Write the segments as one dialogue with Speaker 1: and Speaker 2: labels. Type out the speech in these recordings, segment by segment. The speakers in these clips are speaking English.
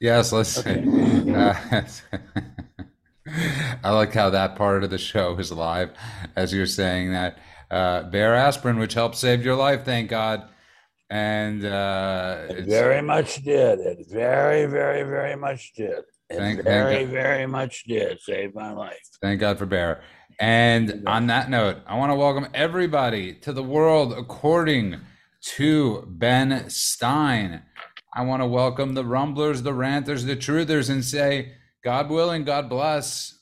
Speaker 1: Yes, let's.
Speaker 2: Okay.
Speaker 1: Uh, I like how that part of the show is live as you're saying that. Uh, Bayer aspirin, which helped save your life, thank God. And uh,
Speaker 2: It very much did. It very, very, very much did. It
Speaker 1: Thank- thank
Speaker 2: very,
Speaker 1: God.
Speaker 2: very much did save my life.
Speaker 1: thank God for Bayer. And on that note, I want to welcome everybody to the world according to Ben Stein. I want to welcome the rumblers, the ranters, the truthers, and say, God willing, God bless.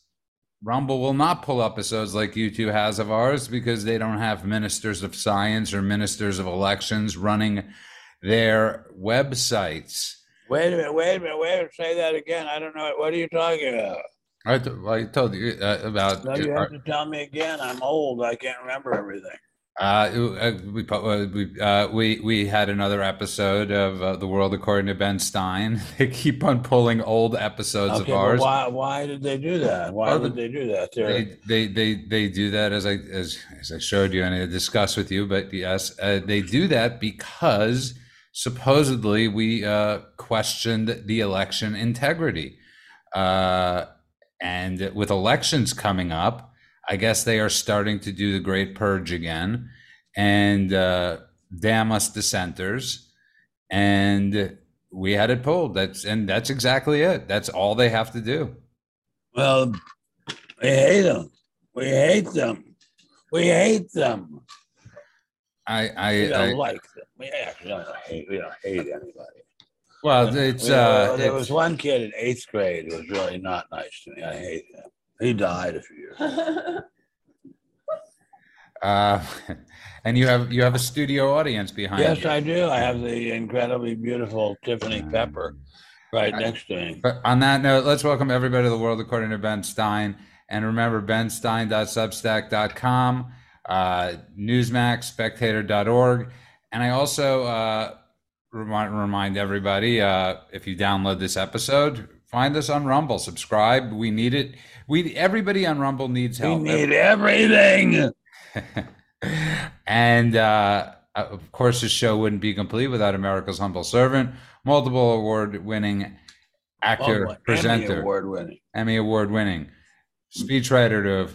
Speaker 1: Rumble will not pull episodes like YouTube has of ours because they don't have ministers of science or ministers of elections running their websites.
Speaker 2: Wait a minute, wait a minute, wait a minute. Say that again. I don't know. What are you talking about?
Speaker 1: I, t- I told you uh, about.
Speaker 2: No, you have to tell me again. I'm old. I can't remember everything.
Speaker 1: Uh, uh, we, uh, we, uh, we we had another episode of uh, the world according to Ben Stein. They keep on pulling old episodes
Speaker 2: Okay,
Speaker 1: of ours.
Speaker 2: why why did they do that? Why
Speaker 1: Well,
Speaker 2: would they do that? They're,
Speaker 1: They, they they they do that as I as as I showed you and I discussed with you. But yes, uh, they do that because supposedly we uh, questioned the election integrity, uh, and with elections coming up, I guess they are starting to do the great purge again, and uh, damn us dissenters, and we had it pulled. That's and that's exactly it. That's all they have to do.
Speaker 2: well, we hate them. We hate them. We hate them.
Speaker 1: I
Speaker 2: We don't
Speaker 1: I
Speaker 2: like them. We actually don't hate. We don't hate anybody.
Speaker 1: well, it's
Speaker 2: We-
Speaker 1: uh,
Speaker 2: there
Speaker 1: it's-
Speaker 2: was one kid in eighth grade who was really not nice to me. I hate him. He died a few years. ago.
Speaker 1: uh, and you have you have a studio audience behind
Speaker 2: Yes,
Speaker 1: you.
Speaker 2: I do. I have the incredibly beautiful Tiffany Pepper right
Speaker 1: I-
Speaker 2: next to me.
Speaker 1: But on that note, let's welcome everybody to the world according to Ben Stein. And remember, benstein.substack.com, uh, Newsmax, spectator.org. And I also uh, remind, remind everybody uh, if you download this episode, find us on Rumble, subscribe. We need it. We Everybody on Rumble needs help.
Speaker 2: We need everything.
Speaker 1: and uh, of course, the show wouldn't be complete without America's humble servant, multiple award-winning actor,
Speaker 2: Emmy
Speaker 1: presenter,
Speaker 2: award winning.
Speaker 1: Emmy award-winning speechwriter to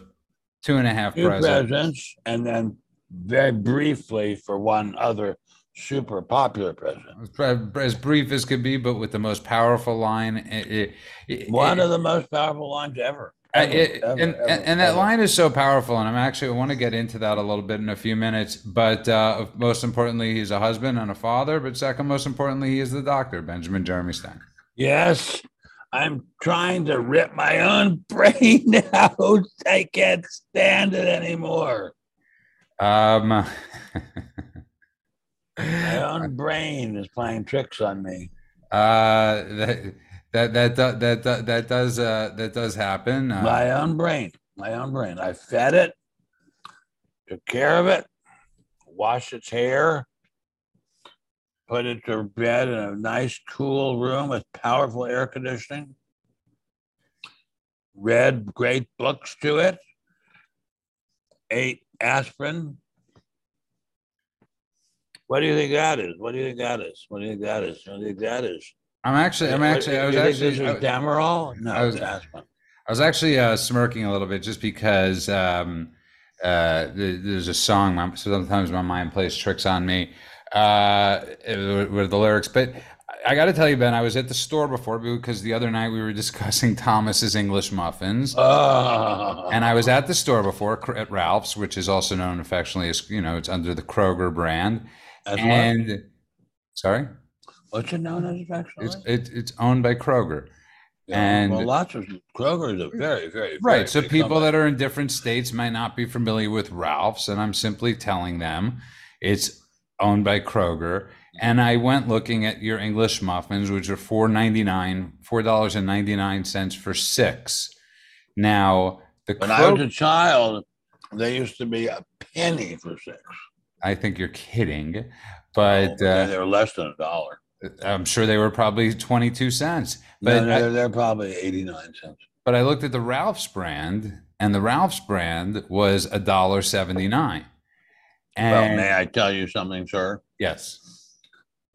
Speaker 1: two and a half presidents,
Speaker 2: and then very briefly for one other super popular president.
Speaker 1: As brief as could be, but with the most powerful line. It- it-
Speaker 2: One
Speaker 1: it-
Speaker 2: of the most powerful lines ever. Ever, ever,
Speaker 1: and,
Speaker 2: ever,
Speaker 1: and, that line is so powerful, and I'm actually I want to get into that a little bit in a few minutes. But uh, most importantly, he's a husband and a father. But second, most importantly, he is the doctor, Benjamin Jeremy Stein.
Speaker 2: Yes, I'm trying to rip my own brain out. I can't stand it anymore.
Speaker 1: Um,
Speaker 2: My own brain is playing tricks on me.
Speaker 1: uh, that that that that that, does uh, that does happen. Uh,
Speaker 2: My own brain. My own brain. I fed it, took care of it, washed its hair, put it to bed in a nice, cool room with powerful air conditioning, read great books to it, ate aspirin. What do you think that is? What do you think that is? What do you think that is? What do you think that is?
Speaker 1: I'm actually I'm actually I was
Speaker 2: you think
Speaker 1: actually
Speaker 2: this
Speaker 1: I,
Speaker 2: Demerol? No,
Speaker 1: I was-. I was actually uh, smirking a little bit just because um, uh, there's a song. My, sometimes my mind plays tricks on me uh, with the lyrics. But I got to tell you, Ben, I was at the store before because the other night we were discussing Thomas's English muffins.
Speaker 2: Oh.
Speaker 1: And I was at the store before at Ralph's, which is also known affectionately as, you know, it's under the Kroger brand.
Speaker 2: What?
Speaker 1: and sorry,
Speaker 2: What's it known as actually?
Speaker 1: it's it, it's owned by Kroger.
Speaker 2: Yeah,
Speaker 1: and-
Speaker 2: well, lots of Kroger is a very, very,
Speaker 1: Right.
Speaker 2: very
Speaker 1: So people
Speaker 2: company.
Speaker 1: that are in different states might not be familiar with Ralph's, and I'm simply telling them it's owned by Kroger. And I went looking at your English muffins, which are four ninety nine, four dollars and ninety nine cents for six. Now the
Speaker 2: when I was a child, they used to be a penny for six.
Speaker 1: I think you're kidding, but uh,
Speaker 2: they were less than a dollar.
Speaker 1: I'm sure they were probably twenty two cents.
Speaker 2: But no, they're, they're probably eighty nine cents.
Speaker 1: but I looked at the Ralph's brand, and the Ralph's brand was a dollar seventy nine.
Speaker 2: Well, may I tell you something, sir?
Speaker 1: yes.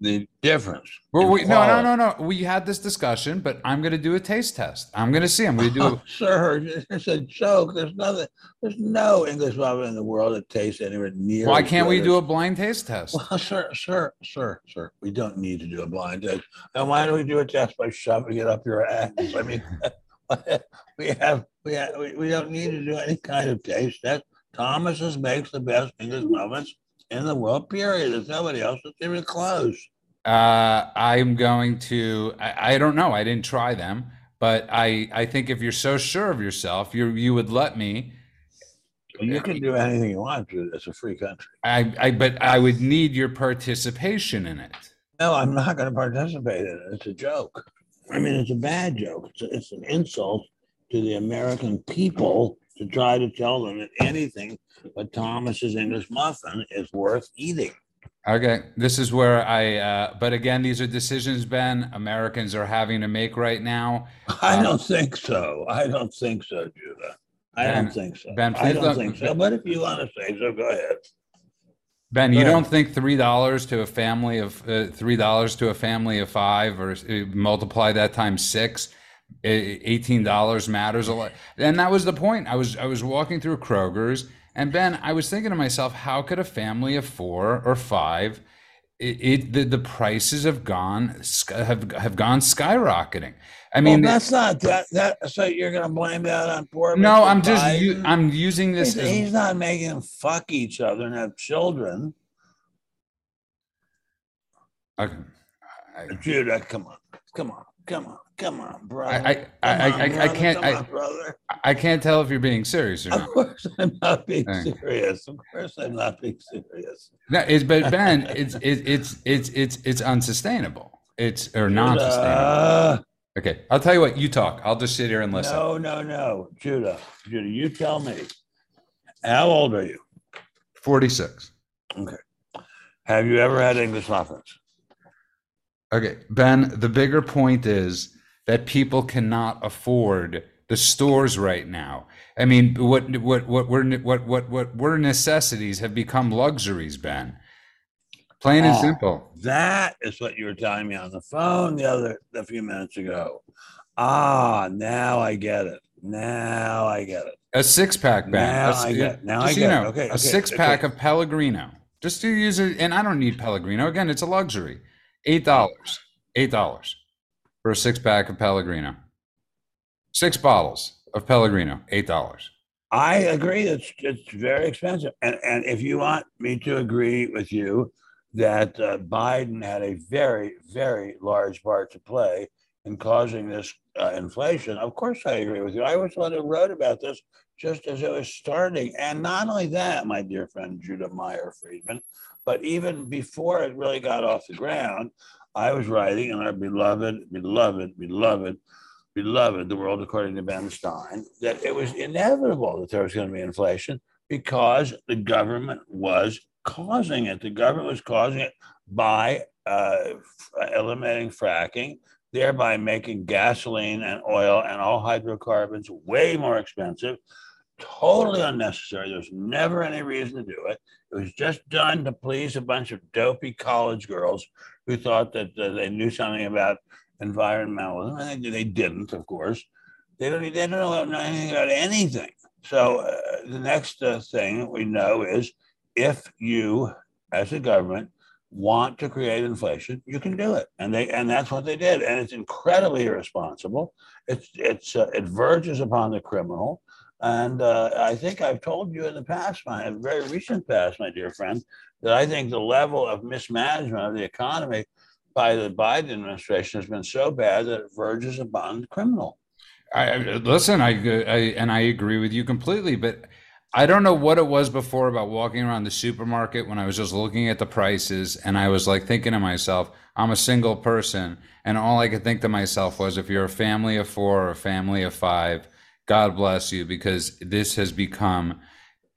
Speaker 2: The difference.
Speaker 1: Well, we, no, no, no, no. We had this discussion, but I'm going to do a taste test. I'm going to see. I'm going to do.
Speaker 2: Oh,
Speaker 1: A,
Speaker 2: sir, it's a joke. There's nothing. There's no English muffin in the world that tastes anywhere near.
Speaker 1: why can't we do a blind taste test?
Speaker 2: Well, sir, sir, sir, sir, we don't need to do a blind test. And why do we do a test by shoving it up your ass? I mean, we have, we have, we, we don't need to do any kind of taste test. Thomas's makes the best English muffins in the world, period. There's nobody else that's even close.
Speaker 1: Uh, I'm going to. I, I don't know. I didn't try them, but I. I think if you're so sure of yourself, you you would let me.
Speaker 2: Well, you can do anything you want to. It's a free country.
Speaker 1: I. I. But I would need your participation in it.
Speaker 2: No, I'm not going to participate in it. It's a joke. I mean, it's a bad joke. It's, a, it's an insult to the American people to try to tell them that anything but Thomas's English muffin is worth eating.
Speaker 1: Okay, this is where I. Uh, but again, these are decisions, Ben. Americans are having to make right now.
Speaker 2: I
Speaker 1: Uh,
Speaker 2: don't think so. I don't think so, Judah. I
Speaker 1: Ben-
Speaker 2: don't think so.
Speaker 1: Ben,
Speaker 2: I
Speaker 1: please
Speaker 2: don't
Speaker 1: don't-
Speaker 2: think so. But if you want to say so, go ahead.
Speaker 1: Ben, you
Speaker 2: ahead.
Speaker 1: don't think three dollars to a family of uh, three dollars to a family of five, or uh, multiply that times six, eighteen dollars matters a lot. And that was the point. I was I was walking through Kroger's, and Ben, I was thinking to myself, how could a family of four or five, it, it the, the prices have gone have have gone skyrocketing. I
Speaker 2: Well,
Speaker 1: mean,
Speaker 2: that's not that. That so you're going to blame that on poor.
Speaker 1: no. I'm just u-? I'm using this
Speaker 2: He's,
Speaker 1: as
Speaker 2: he's not making them fuck each other and have children.
Speaker 1: okay. I-
Speaker 2: Judah, come on, come on, come on, come on, brother.
Speaker 1: I I, I,
Speaker 2: on,
Speaker 1: I, I can't I,
Speaker 2: on.
Speaker 1: I can't tell if you're being serious or not.
Speaker 2: Of course, I'm not being
Speaker 1: Hey.
Speaker 2: serious. Of course, I'm not being serious.
Speaker 1: No, it's but Ben, it's it, it's it's it's it's unsustainable. It's or non-sustainable.
Speaker 2: Judah,
Speaker 1: Okay, I'll tell you what. You talk. I'll just sit here and listen.
Speaker 2: no, no, no, Judah, Judah, you tell me. How old are you?
Speaker 1: Forty-six. Okay.
Speaker 2: Have you ever had English muffins?
Speaker 1: Okay, Ben. The bigger point is that people cannot afford the stores right now. I mean, what what what were what what what were necessities have become luxuries, Ben. Plain and
Speaker 2: Oh.
Speaker 1: simple.
Speaker 2: That is what you were telling me on the phone the other a few minutes ago. Ah, now I get it. Now I get it.
Speaker 1: A six pack, Ben.
Speaker 2: Now
Speaker 1: A
Speaker 2: I get- now
Speaker 1: just
Speaker 2: I get
Speaker 1: you
Speaker 2: it.
Speaker 1: know,
Speaker 2: Okay,
Speaker 1: a
Speaker 2: okay,
Speaker 1: six pack
Speaker 2: okay.
Speaker 1: of Pellegrino. Just to use it, and I don't need Pellegrino. Again, it's a luxury. Eight dollars. Eight dollars for a six pack of Pellegrino. Six bottles of Pellegrino. Eight dollars.
Speaker 2: I agree. It's it's very expensive, and and if you want me to agree with you that uh, Biden had a very very large part to play in causing this uh, inflation, of course I agree with you. I was one who wrote about this just as it was starting, and not only that, my dear friend Judah Meyer Friedman, but even before it really got off the ground, I was writing in our beloved, beloved, beloved beloved, the world according to Ben Stein, that it was inevitable that there was going to be inflation because the government was causing it. The government was causing it by uh, eliminating fracking, thereby making gasoline and oil and all hydrocarbons way more expensive. Totally unnecessary. There's never any reason to do it. It was just done to please a bunch of dopey college girls who thought that uh, they knew something about environmentalism. And they, didn't, of course. They don't, they don't know anything about anything. So uh, the next uh, thing we know is if you, as a government, want to create inflation, you can do it, and they and that's what they did. And it's incredibly irresponsible. It's it's uh, it verges upon the criminal. And uh, I think I've told you in the past, my very recent past, my dear friend, that I think the level of mismanagement of the economy by the Biden administration has been so bad that it verges upon criminal.
Speaker 1: I, listen. I, I and I agree with you completely. But I don't know what it was before about walking around the supermarket when I was just looking at the prices and I was like thinking to myself, I'm a single person, and all I could think to myself was, if you're a family of four or a family of five, God bless you because this has become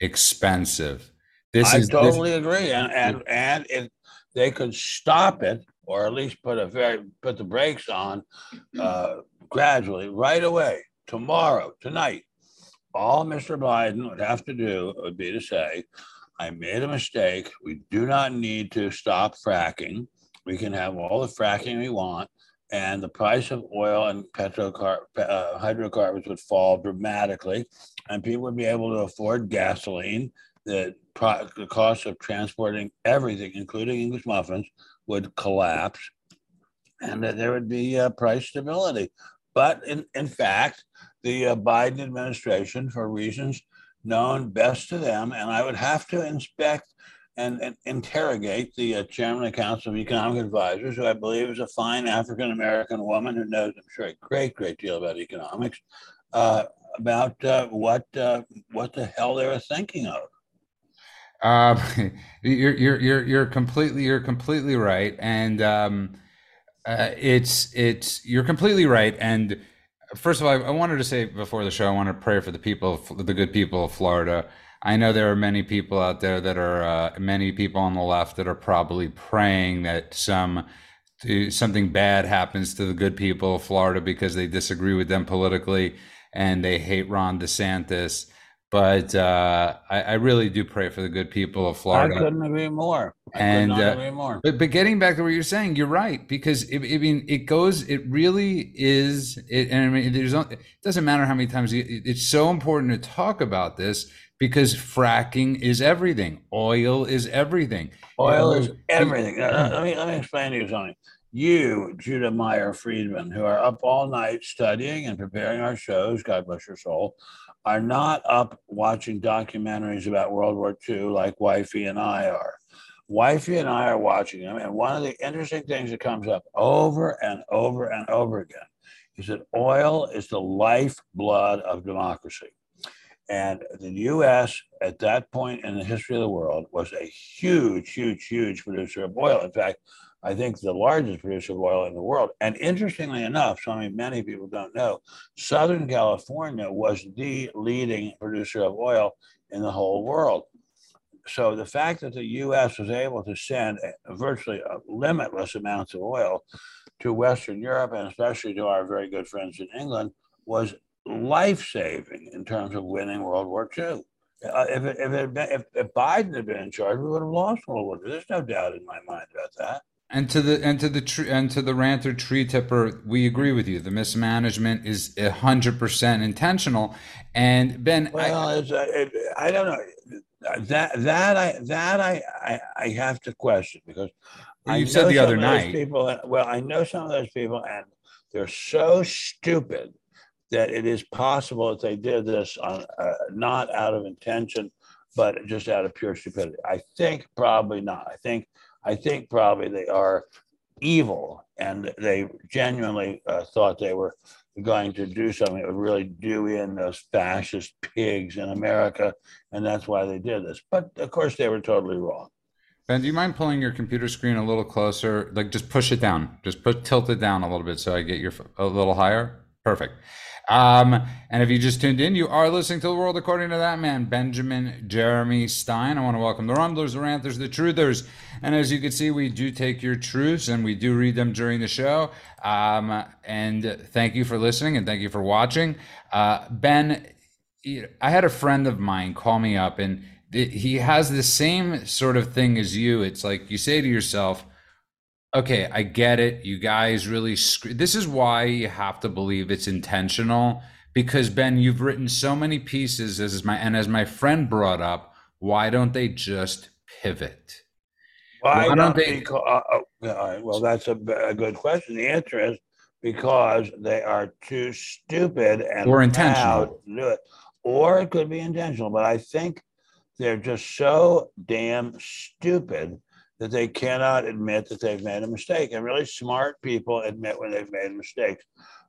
Speaker 1: expensive. This
Speaker 2: I
Speaker 1: is this-
Speaker 2: totally agree, and and and if they could stop it, or at least put a very put the brakes on uh, gradually, right away, tomorrow, tonight. All Mr. Biden would have to do would be to say, "I made a mistake. We do not need to stop fracking. we can have all the fracking we want, and the price of oil and petrocar- uh, hydrocarbons would fall dramatically, and people would be able to afford gasoline. The, pro- the cost of transporting everything, including English muffins, would collapse, and that there would be uh, price stability. But in, in fact, the uh, Biden administration, for reasons known best to them, and I would have to inspect and, and interrogate the uh, chairman of the Council of Economic Advisors, who I believe is a fine African American woman who knows, I'm sure, a great, great deal about economics, uh, about uh, what uh, what the hell they were thinking of.
Speaker 1: Um, you're you're you're you're completely you're completely right, and um, uh, it's it's you're completely right. And first of all, I, I wanted to say before the show, I want to pray for the people, the good people of Florida. I know there are many people out there that are uh, many people on the left that are probably praying that some something bad happens to the good people of Florida because they disagree with them politically and they hate Ron DeSantis. But uh, I, I, really do pray for the good people of Florida.
Speaker 2: I couldn't agree more. I
Speaker 1: and uh,
Speaker 2: agree more.
Speaker 1: But but getting back to what you're saying, you're right because it, I mean it goes. It really is. It, and I mean there's no, it doesn't matter how many times it, it's so important to talk about this because fracking is everything. Oil is everything.
Speaker 2: Oil
Speaker 1: You
Speaker 2: is everything. Uh, let me let me explain to you something. You, Judah Meyer Friedman, who are up all night studying and preparing our shows, God bless your soul, are not up watching documentaries about World War II like Wifey and I are. Wifey and I are watching them, and one of the interesting things that comes up over and over and over again is that oil is the lifeblood of democracy. And the US at that point in the history of the world was a huge, huge, huge producer of oil. In fact, I think the largest producer of oil in the world. And interestingly enough, something many people don't know, Southern California was the leading producer of oil in the whole world. So the fact that the US was able to send virtually limitless amounts of oil to Western Europe and especially to our very good friends in England was life saving in terms of winning World War II. Uh, if, it, if, it been, if, if, Biden had been in charge, we would have lost World War II. There's no doubt in my mind about that.
Speaker 1: And to the and to the tree and to the ranter tree tipper, we agree with you. The mismanagement is hundred percent intentional. And Ben,
Speaker 2: well, I, uh, it, I don't know that that I that I I, I have to question because
Speaker 1: you said the other night.
Speaker 2: People, well, I know some of those people, and they're so stupid that it is possible that they did this on uh, not out of intention, but just out of pure stupidity. I think probably not. I think I think probably they are evil, and they genuinely uh, thought they were going to do something that would really do in those fascist pigs in America, and that's why they did this. But of course, they were totally wrong.
Speaker 1: Ben, do you mind pulling your computer screen a little closer? Like, just push it down. Just put tilt it down a little bit so I get your a little higher. Perfect. Um, and if you just tuned in, you are listening to the world according to that man, Benjamin Jeremy Stein. I want to welcome the Rumblers, the Ranters, the Truthers. And as you can see, we do take your truths and we do read them during the show. Um, and thank you for listening and thank you for watching. Uh, ben, I had a friend of mine call me up and he has the same sort of thing as you. It's like you say to yourself, okay, I get it. You guys really, sc- this is why you have to believe it's intentional because Ben, you've written so many pieces as my, and as my friend brought up, why don't they just pivot?
Speaker 2: Why, why don't they? Because, uh, uh, well, that's a, a, good question. The answer is because they are too stupid and
Speaker 1: or intentional
Speaker 2: to do it, or it could be intentional. But I think they're just so damn stupid that they cannot admit that they've made a mistake. And really smart people admit when they've made mistakes.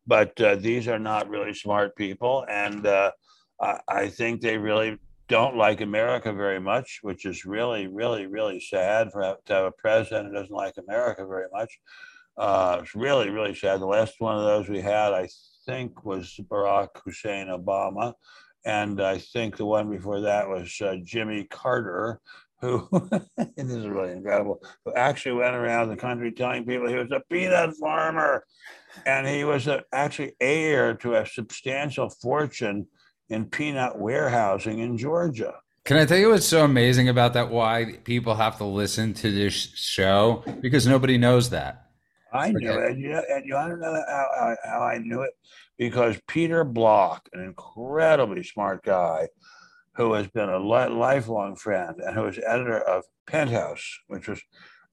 Speaker 2: But uh, these are not really smart people. And uh, I, I think they really don't like America very much, which is really, really, really sad for to have a president who doesn't like America very much. Uh, it's really, really sad. The last one of those we had, I think, was Barack Hussein Obama. And I think the one before that was uh, Jimmy Carter, who this is really incredible, who actually went around the country telling people he was a peanut farmer. And he was a, actually heir to a substantial fortune in peanut warehousing in Georgia.
Speaker 1: Can I tell you what's so amazing about that? Why people have to listen to this show? Because nobody knows that.
Speaker 2: I knew
Speaker 1: Okay.
Speaker 2: it. You know, and you want to know how, how, how I knew it? Because Peter Bloch, an incredibly smart guy who has been a lifelong friend and who was editor of Penthouse, which was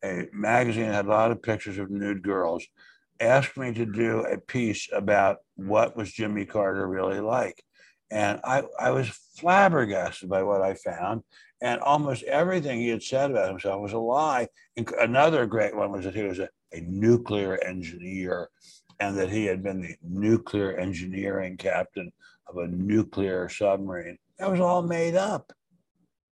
Speaker 2: a magazine that had a lot of pictures of nude girls, asked me to do a piece about what was Jimmy Carter really like. And I, I was flabbergasted by what I found. And almost everything he had said about himself was a lie. And another great one was that he was a a nuclear engineer and that he had been the nuclear engineering captain of a nuclear submarine. That was all made up.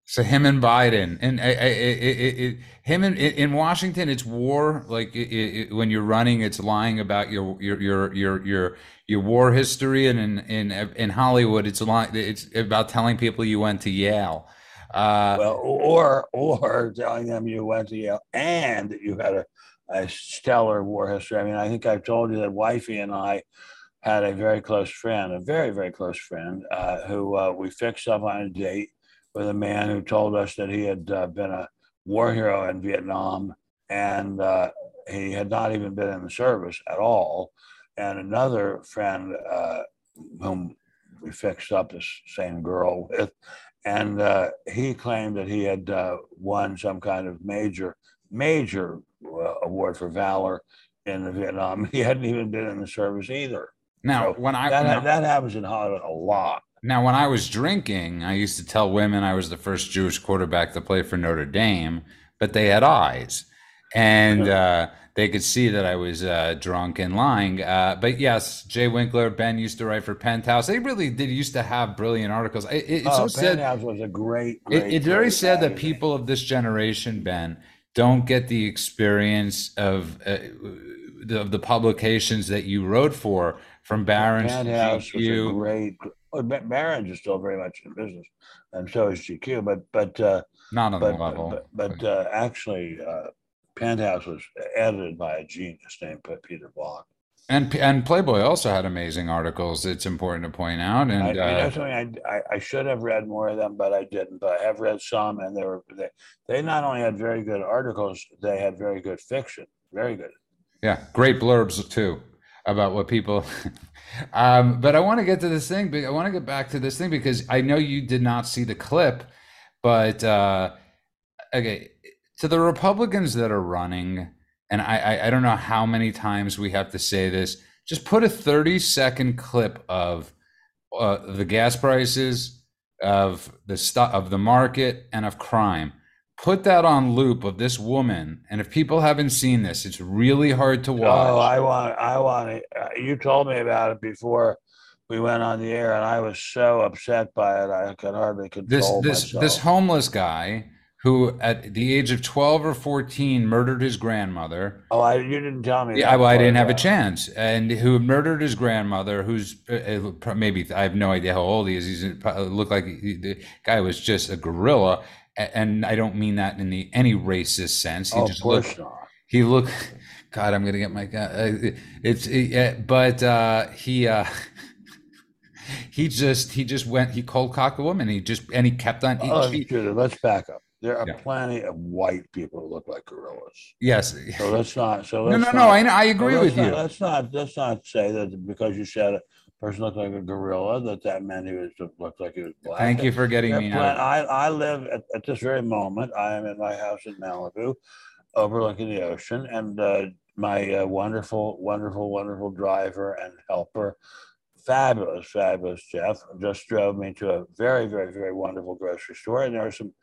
Speaker 1: So him and Biden, and I, I, it, it, it, him in, in Washington, it's war. Like it, it, when you're running, it's lying about your your your your your, your war history, and in in in Hollywood, it's lying. It's about telling people you went to Yale. Uh,
Speaker 2: Well, or or telling them you went to Yale and you had a, a stellar war history. I mean, I think I've told you that Wifey and I had a very close friend, a very very close friend, uh, who uh, we fixed up on a date with a man who told us that he had uh, been a war hero in Vietnam and uh, he had not even been in the service at all. And another friend uh, whom we fixed up this same girl with, and uh, he claimed that he had won some kind of major, major award for valor in Vietnam. He hadn't even been in the service either.
Speaker 1: Now,
Speaker 2: so
Speaker 1: when I
Speaker 2: That,
Speaker 1: now,
Speaker 2: that happens in Hollywood a lot.
Speaker 1: now when I was drinking, I used to tell women I was the first Jewish quarterback to play for Notre Dame, but they had eyes, and uh, they could see that I was uh, drunk and lying. Uh, but yes, Jay Winkler, Ben used to write for Penthouse. They really did used to have brilliant articles. It, it's
Speaker 2: Oh,
Speaker 1: so sad.
Speaker 2: Penthouse was a great,
Speaker 1: It,
Speaker 2: great
Speaker 1: it's very sad that people of this generation, Ben, don't get the experience of uh, the, of the publications that you wrote for, from Barron's to
Speaker 2: a
Speaker 1: GQ.
Speaker 2: great. Ba- Barron's is still very much in business, and so is GQ. But but uh,
Speaker 1: Not on
Speaker 2: but
Speaker 1: the level.
Speaker 2: but, but uh, actually, uh, Penthouse was edited by a genius named Peter Bloch.
Speaker 1: and and Playboy also had amazing articles. It's important to point out.
Speaker 2: I,
Speaker 1: And
Speaker 2: you know
Speaker 1: uh,
Speaker 2: something, I, I I should have read more of them, but I didn't. But I have read some, and they were they, they not only had very good articles, they had very good fiction, very good.
Speaker 1: yeah, great blurbs too about what people. um, but I want to get to this thing. I want to get back to this thing because I know you did not see the clip, but uh, okay, to the Republicans that are running, and I, I I don't know how many times we have to say this. Just put a thirty second clip of uh, the gas prices, of the stuff, of the market, and of crime. Put that on loop of this woman, and if people haven't seen this, it's really hard to watch.
Speaker 2: Oh, I want, I want it. Uh, you told me about it before we went on the air, and I was so upset by it, I could hardly
Speaker 1: this
Speaker 2: control
Speaker 1: this
Speaker 2: myself.
Speaker 1: this homeless guy who at the age of 12 or 14 murdered his grandmother
Speaker 2: oh, I, you didn't tell me.
Speaker 1: yeah
Speaker 2: that
Speaker 1: well, i didn't have a chance and who murdered his grandmother who's uh, uh, maybe i have no idea how old he is he's looked like he, the guy was just a gorilla and i don't mean that in the any racist sense he
Speaker 2: Oh,
Speaker 1: just looked
Speaker 2: not.
Speaker 1: he looked god i'm gonna get my guy uh, it's uh, but uh he uh he just he just went he cold cocked a woman he just and he kept on he-
Speaker 2: Oh, Judah, let's back up. There are
Speaker 1: Yeah.
Speaker 2: plenty of white people who look like gorillas.
Speaker 1: yes
Speaker 2: So let's not. So
Speaker 1: no
Speaker 2: let's
Speaker 1: no
Speaker 2: not,
Speaker 1: no i, I agree with
Speaker 2: not-
Speaker 1: you
Speaker 2: Let's not. Let's not say that because you said a person looked like a gorilla that that meant he was looked like he was black.
Speaker 1: thank you for getting me out
Speaker 2: I, I live at, at this very moment. I am in my house in Malibu, overlooking the ocean, and uh, my uh, wonderful, wonderful, wonderful driver and helper, fabulous, fabulous Jeff, just drove me to a very, very, very wonderful grocery store, and there were some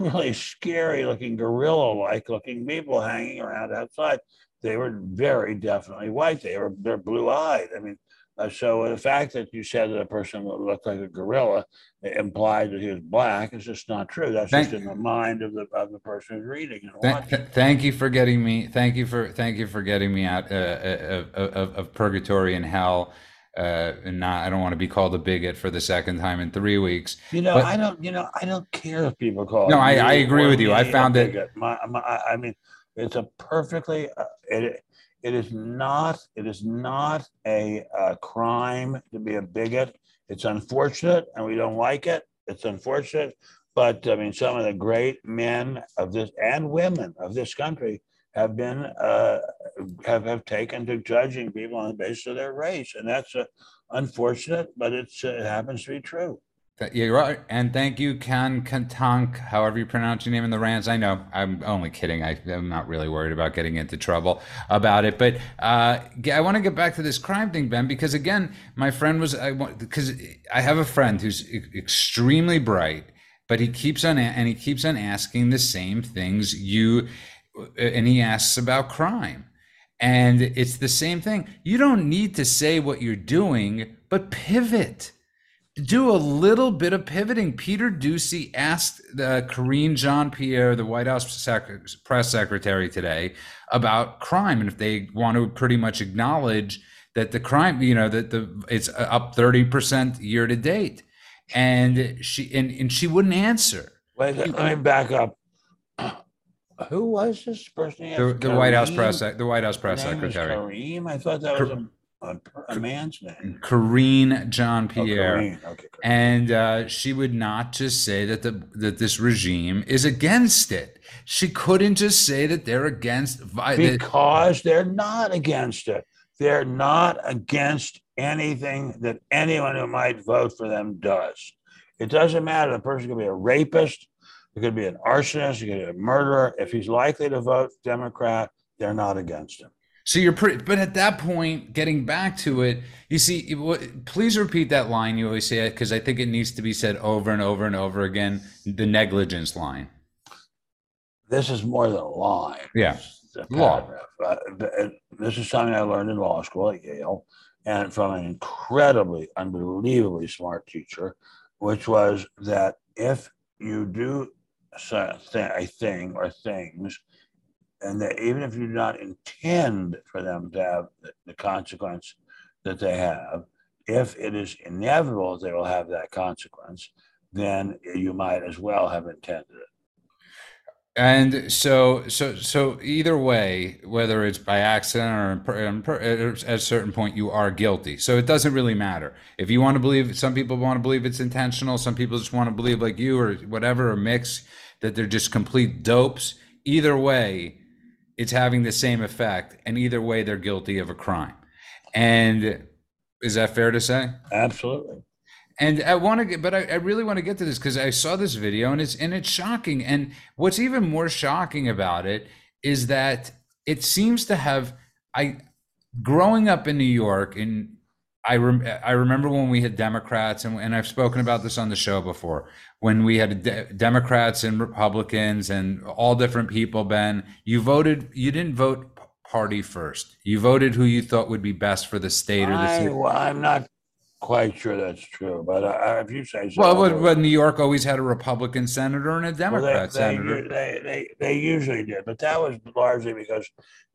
Speaker 2: really scary looking gorilla-like looking people hanging around outside. They were very definitely white. They were they're blue-eyed. I mean. Uh, so the fact that you said that a person looked like a gorilla implied that he was black is just not true. That's
Speaker 1: Thank-
Speaker 2: just in the mind of the of the person who's reading and
Speaker 1: Th-
Speaker 2: watching.
Speaker 1: th- thank you for getting me. Thank you for thank you for getting me out uh, of, of, of purgatory and hell. Uh, and not, I don't want to be called a bigot for the second time in three weeks.
Speaker 2: You know,
Speaker 1: But-
Speaker 2: I don't. You know, I don't care if people call.
Speaker 1: No, I- I agree with you. I found it-.
Speaker 2: My, my, I I mean, it's a perfectly. Uh, it it is not. It is not a uh, crime to be a bigot. It's unfortunate, and we don't like it. It's unfortunate, but I mean, some of the great men of this and women of this country have been uh, have have taken to judging people on the basis of their race, and that's uh, unfortunate, but it's uh, it happens to be true.
Speaker 1: You're right. And thank you, Kan Kantank, however you pronounce your name in the rants. I know. I'm only kidding. I, I'm not really worried about getting into trouble about it. But uh, I want to get back to this crime thing, Ben, because again, my friend was, I because I have a friend who's extremely bright, but he keeps on, and he keeps on asking the same things you, and he asks about crime. And it's the same thing. You don't need to say what you're doing, but pivot do a little bit of pivoting. Peter Doocy asked uh, Karine Jean Pierre, the White House sec- press secretary today, about crime and if they want to pretty much acknowledge that the crime, you know, that the it's up thirty percent year to date, and she and, and she wouldn't answer.
Speaker 2: Wait, let me back up. Who was this person?
Speaker 1: The, the White House press the White House press
Speaker 2: Her name is
Speaker 1: secretary,
Speaker 2: Kareem. I thought that was a, a, a man's name. Oh,
Speaker 1: Pierre.
Speaker 2: Kareem. Okay,
Speaker 1: and uh, she would not just say that the that this regime is against it. She couldn't just say that they're against. that-
Speaker 2: because they're not against it. They're not against anything that anyone who might vote for them does. It doesn't matter. The person could be a rapist, it could be an arsonist, it could be a murderer. If he's likely to vote Democrat, they're not against him.
Speaker 1: So you're pretty. But at that point, getting back to it, you see. Please repeat that line you always say it because I think it needs to be said over and over and over again. The negligence line.
Speaker 2: This is more than a line.
Speaker 1: Yeah.
Speaker 2: A
Speaker 1: Law.
Speaker 2: Uh, this is something I learned in law school at Yale and from an incredibly, unbelievably smart teacher, which was that if you do a thing or things, and that even if you do not intend for them to have the, consequence that they have, if it is inevitable they will have that consequence, then you might as well have intended it.
Speaker 1: And so, so, so either way, whether it's by accident or at a certain point, you are guilty. So it doesn't really matter. If you want to believe, some people want to believe it's intentional. Some people just want to believe, like you or whatever, or mix that they're just complete dopes. Either way, it's having the same effect, and either way, they're guilty of a crime. And is that fair to say?
Speaker 2: Absolutely.
Speaker 1: And I want to get, but I, I really want to get to this because I saw this video and it's and it's shocking. And what's even more shocking about it is that it seems to have I growing up in New York and I rem, I remember when we had Democrats and and I've spoken about this on the show before when we had de- Democrats and Republicans and all different people. Ben, you voted. You didn't vote party first. You voted who you thought would be best for the state or the
Speaker 2: I,
Speaker 1: city.
Speaker 2: well, I'm not quite sure that's true, but uh, if you say so.
Speaker 1: Well, but, but New York always had a Republican senator and a
Speaker 2: Well,
Speaker 1: Democrat
Speaker 2: they, they,
Speaker 1: senator.
Speaker 2: they, they, they usually did, but that was largely because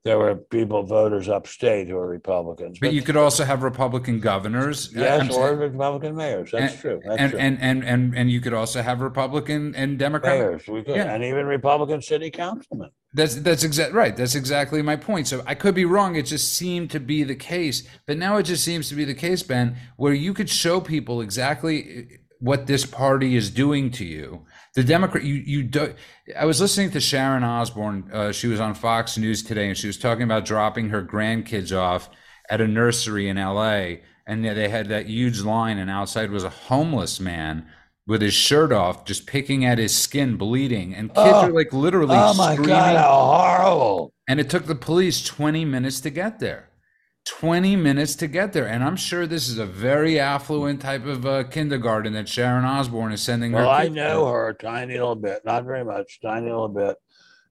Speaker 2: there were people, voters upstate who were Republicans.
Speaker 1: But you could also have Republican governors. I'm
Speaker 2: yes,
Speaker 1: saying-
Speaker 2: or Republican mayors. That's
Speaker 1: and,
Speaker 2: true. That's
Speaker 1: and,
Speaker 2: true.
Speaker 1: and and and and you could also have Republican and Democrat.
Speaker 2: mayors, we could,
Speaker 1: Yeah.
Speaker 2: and even Republican city councilmen.
Speaker 1: That's that's exact right. That's exactly my point. So I could be wrong. It just seemed to be the case, but now it just seems to be the case, Ben, where you could show people exactly what this party is doing to you. The Democrat, you you do. I was listening to Sharon Osbourne. Uh, she was on Fox News today, and she was talking about dropping her grandkids off at a nursery in L.A. And they had that huge line, and outside was a homeless man with his shirt off, just picking at his skin, bleeding, and kids
Speaker 2: Oh.
Speaker 1: are like literally
Speaker 2: Oh my
Speaker 1: screaming.
Speaker 2: God, how horrible.
Speaker 1: And it took the police 20 minutes to get there. 20 minutes to get there. And I'm sure this is a very affluent type of uh, kindergarten that Sharon Osbourne is sending her.
Speaker 2: Well, I know
Speaker 1: to.
Speaker 2: her a tiny little bit, not very much, tiny little bit.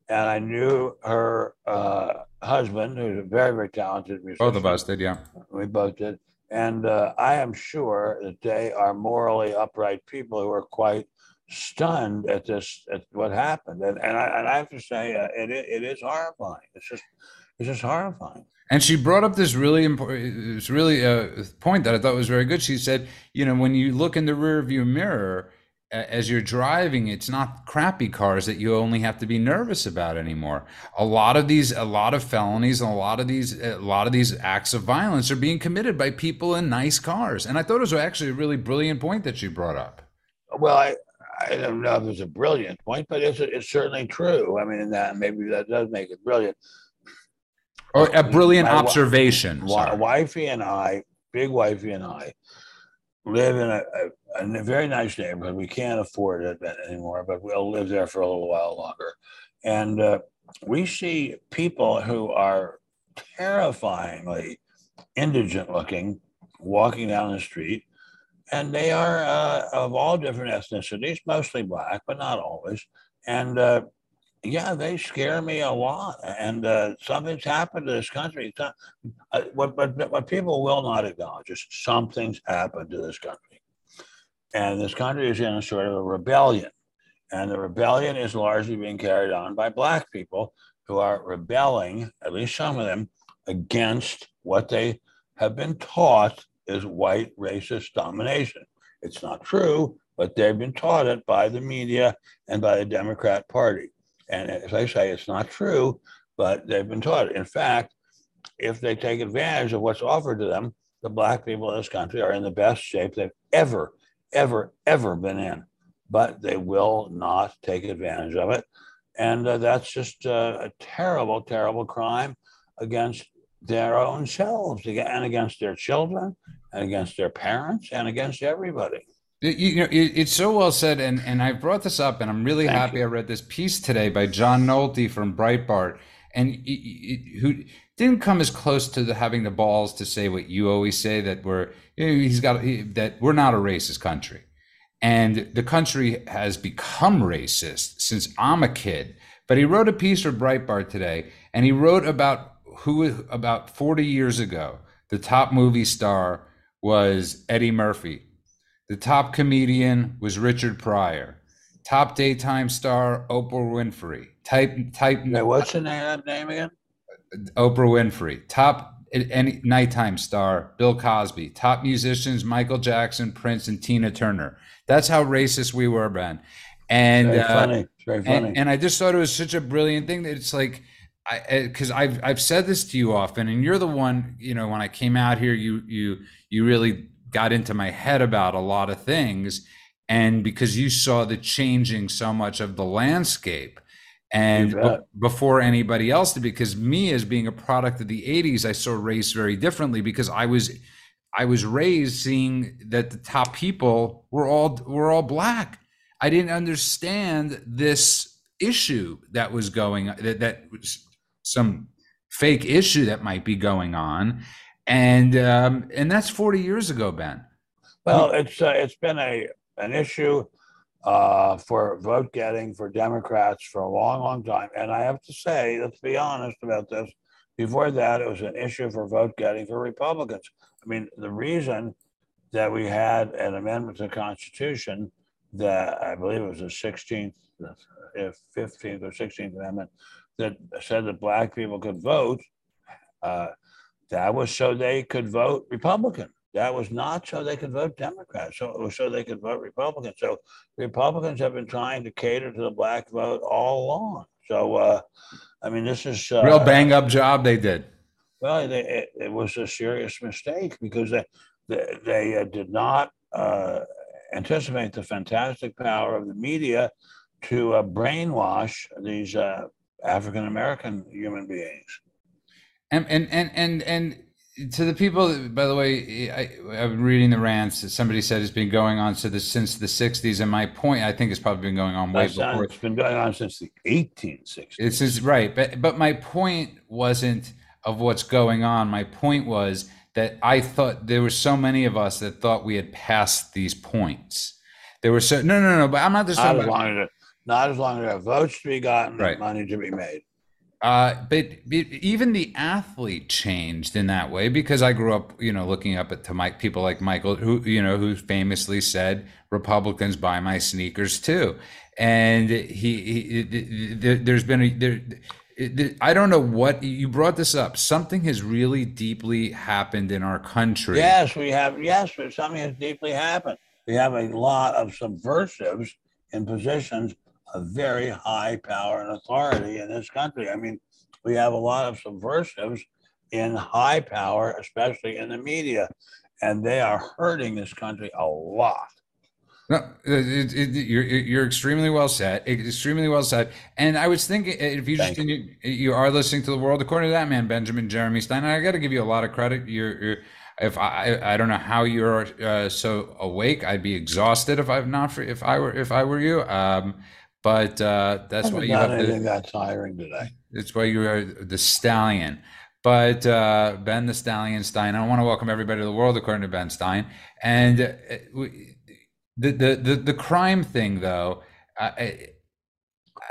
Speaker 2: And I knew her uh, husband, who's a very, very talented musician.
Speaker 1: Both of us did, yeah.
Speaker 2: We both did. And uh, I am sure that they are morally upright people who are quite stunned at this, at what happened. And, and, I, and I have to say, uh, it, it is horrifying. It's just, it's just horrifying.
Speaker 1: And she brought up this really important, it's really a point that I thought was very good. She said, you know, when you look in the rearview mirror as you're driving, it's not crappy cars that you only have to be nervous about anymore. A lot of these, a lot of felonies, and a lot of these, a lot of these acts of violence are being committed by people in nice cars. And I thought it was actually a really brilliant point that you brought up.
Speaker 2: Well, I, I don't know if it's a brilliant point, but it's it's certainly true. I mean, that maybe that does make it brilliant.
Speaker 1: Or a brilliant
Speaker 2: My
Speaker 1: observation. Sorry.
Speaker 2: wifey and I, big wifey and I, live in a, a, a very nice neighborhood. We can't afford it anymore, but we'll live there for a little while longer. And uh, we see people who are terrifyingly indigent looking walking down the street. And they are uh, of all different ethnicities, mostly black, but not always. And uh, yeah, they scare me a lot. And uh, something's happened to this country. Uh, what, what, what people will not acknowledge is something's happened to this country. And this country is in a sort of a rebellion. And the rebellion is largely being carried on by Black people who are rebelling, at least some of them, against what they have been taught is white racist domination. It's not true, but they've been taught it by the media and by the Democrat Party. And as I say, it's not true, but they've been taught it. In fact, if they take advantage of what's offered to them, the black people in this country are in the best shape they've ever, ever, ever been in. But they will not take advantage of it. And uh, that's just uh, a terrible, terrible crime against their own selves and against their children and against their parents and against everybody.
Speaker 1: You, you know, it, it's so well said, and and I brought this up, and I'm really
Speaker 2: Thank
Speaker 1: happy I read this piece today by John Nolte from Breitbart, and y- y- who didn't come as close to the, having the balls to say what you always say that we're you he's got he, that we're not a racist country, and the country has become racist since I'm a kid. But he wrote a piece for Breitbart today, and he wrote about who about 40 years ago the top movie star was Eddie Murphy. The top comedian was Richard Pryor. Top daytime star Oprah Winfrey. Type type
Speaker 2: what's the name, name again?
Speaker 1: Oprah Winfrey. Top any nighttime star Bill Cosby. Top musicians Michael Jackson, Prince, and Tina Turner. That's how racist we were, Ben. And
Speaker 2: Very
Speaker 1: uh,
Speaker 2: funny. Very funny.
Speaker 1: and, and I just thought it was such a brilliant thing that it's like, I because I've I've said this to you often, and you're the one. You know, when I came out here, you you you really got into my head about a lot of things, and because you saw the changing so much of the landscape, and be- before anybody else did, because me as being a product of the '80s, I saw race very differently because I was. I was raised seeing that the top people were all were all black. I didn't understand this issue that was going that that was some fake issue that might be going on, and um, and that's forty years ago, Ben.
Speaker 2: Well, it's uh, it's been a an issue uh, for vote getting for Democrats for a long, long time, and I have to say, let's be honest about this. Before that, it was an issue for vote getting for Republicans. I mean, the reason that we had an amendment to the Constitution that I believe it was the 16th, if 15th or 16th Amendment that said that black people could vote. Uh, that was so they could vote Republican. That was not so they could vote Democrat. So it was so they could vote Republican. So Republicans have been trying to cater to the black vote all along. So uh, I mean, this is uh,
Speaker 1: Real bang up job they did.
Speaker 2: well, they, it, it was a serious mistake because they they, they uh, did not uh, anticipate the fantastic power of the media to uh, brainwash these uh, African American human beings.
Speaker 1: And and and and and to the people, by the way, I, I've been reading the rants. that Somebody said it's been going on so this, since the '60s, and my point, I think, it's probably been going on way
Speaker 2: That's uh,
Speaker 1: before.
Speaker 2: it's been going on since the 1860s.
Speaker 1: This is right, but but my point wasn't of what's going on. My point was that I thought there were so many of us that thought we had passed these points. There were so no no no, but I'm not just
Speaker 2: not
Speaker 1: talking
Speaker 2: as long as not as long as there are votes to be gotten
Speaker 1: Right.
Speaker 2: money to be made.
Speaker 1: Uh, but, but even the athlete changed in that way because I grew up, you know, looking up at to Mike people like Michael, who you know, who famously said Republicans buy my sneakers too, and he, he there, there's been a there. I don't know what you brought this up. Something has really deeply happened in our country.
Speaker 2: Yes, we have. Yes, something has deeply happened. We have a lot of subversives in positions of very high power and authority in this country. I mean, we have a lot of subversives in high power, especially in the media, and they are hurting this country a lot.
Speaker 1: No, it, it, you're you're extremely well said. Extremely well said. And I was thinking, if you just you, you, are listening to the world according to that man, Benjamin Jeremy Stein. I got to give you a lot of credit. You're, you're if I I don't know how you're uh, so awake. I'd be exhausted if I'm not for, if I were if I were you. Um, but uh, that's why you have
Speaker 2: anything the, that tiring today.
Speaker 1: It's why you are the stallion. But uh, Ben the Stallion Stein. I want to welcome everybody to the world according to Ben Stein. And uh, the the the, the crime thing though I,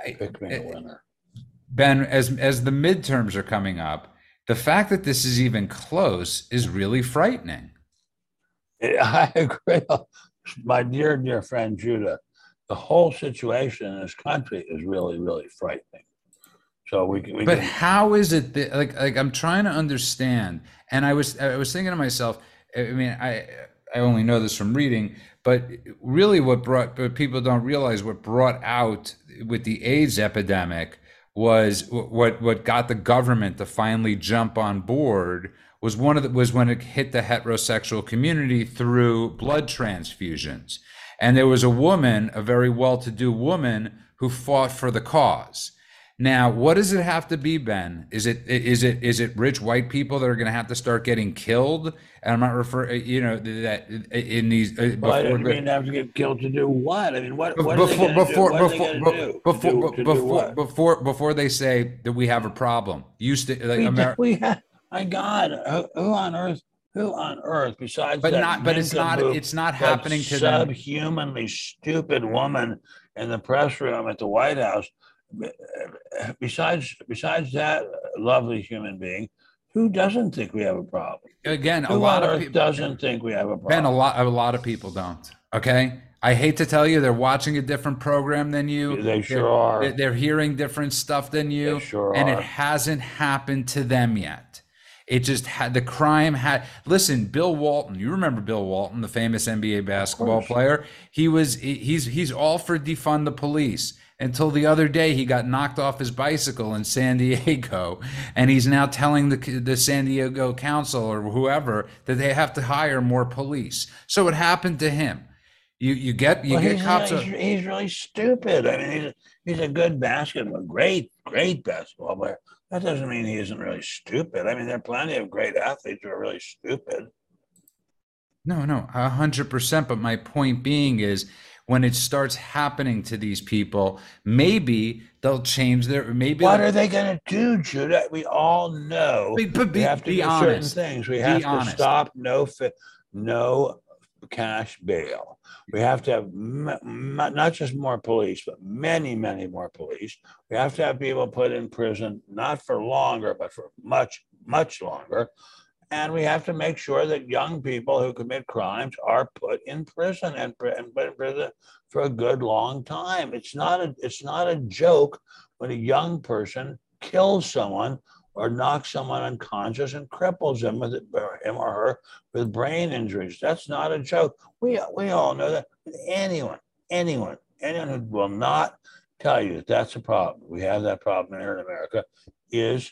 Speaker 2: I, pick me a winner
Speaker 1: ben as as the midterms are coming up the fact that this is even close is really frightening
Speaker 2: i agree my dear dear friend judah the whole situation in this country is really really frightening so we, we
Speaker 1: but can... how is it that like like i'm trying to understand and i was i was thinking to myself i mean i i only know this from reading but really, what brought, but people don't realize what brought out with the AIDS epidemic was what what got the government to finally jump on board was one of the, was when it hit the heterosexual community through blood transfusions. And there was a woman, a very well-to-do woman, who fought for the cause. Now, what does it have to be, Ben? Is it is it is it rich white people that are going to have to start getting killed? And I'm not referring, you know, that in these.
Speaker 2: Uh, before, well, I didn't mean have to get killed to do what? I mean, what? what
Speaker 1: before before before before before before before they say that we have a problem, used to like
Speaker 2: America. We have, my God, who, who on earth? Who on earth besides
Speaker 1: but not but it's not it's not happening to
Speaker 2: subhumanly them. stupid woman in the press room at the White House besides besides that lovely human being, who doesn't think we have a problem?
Speaker 1: Again,
Speaker 2: who
Speaker 1: a lot of
Speaker 2: people doesn't think we have a problem.
Speaker 1: Ben, a lot a lot of people don't. Okay. I hate to tell you, they're watching a different program than you.
Speaker 2: They sure they're, are.
Speaker 1: They're hearing different stuff than you.
Speaker 2: They sure
Speaker 1: and
Speaker 2: are.
Speaker 1: it hasn't happened to them yet. It just had the crime had. Listen, Bill Walton. You remember Bill Walton, the famous NBA basketball player? He was. He's he's all for defund the police until the other day he got knocked off his bicycle in San Diego and he's now telling the the San Diego council or whoever that they have to hire more police. So it happened to him. You you get you well, get
Speaker 2: he's,
Speaker 1: cops.
Speaker 2: He's, he's, really stupid. I mean, he's he's a good basketball, great great basketball player. That doesn't mean he isn't really stupid. I mean, there are plenty of great athletes who are really stupid.
Speaker 1: No, no, a hundred percent. But my point being is when it starts happening to these people, maybe they'll change their. Maybe
Speaker 2: what are they going to do, Judah? We all know
Speaker 1: but, but be,
Speaker 2: we have to
Speaker 1: be
Speaker 2: do
Speaker 1: honest.
Speaker 2: certain things. We have to honest. stop no no cash bail. We have to have not just more police, but many, many more police. We have to have people put in prison, not for longer, but for much, much longer. And we have to make sure that young people who commit crimes are put in prison and, and put in prison for a good long time. It's not a it's not a joke when a young person kills someone or knocks someone unconscious and cripples him with or him or her with brain injuries. That's not a joke. We we all know that. Anyone, anyone, anyone who will not tell you that that's a problem. We have that problem here in America. Is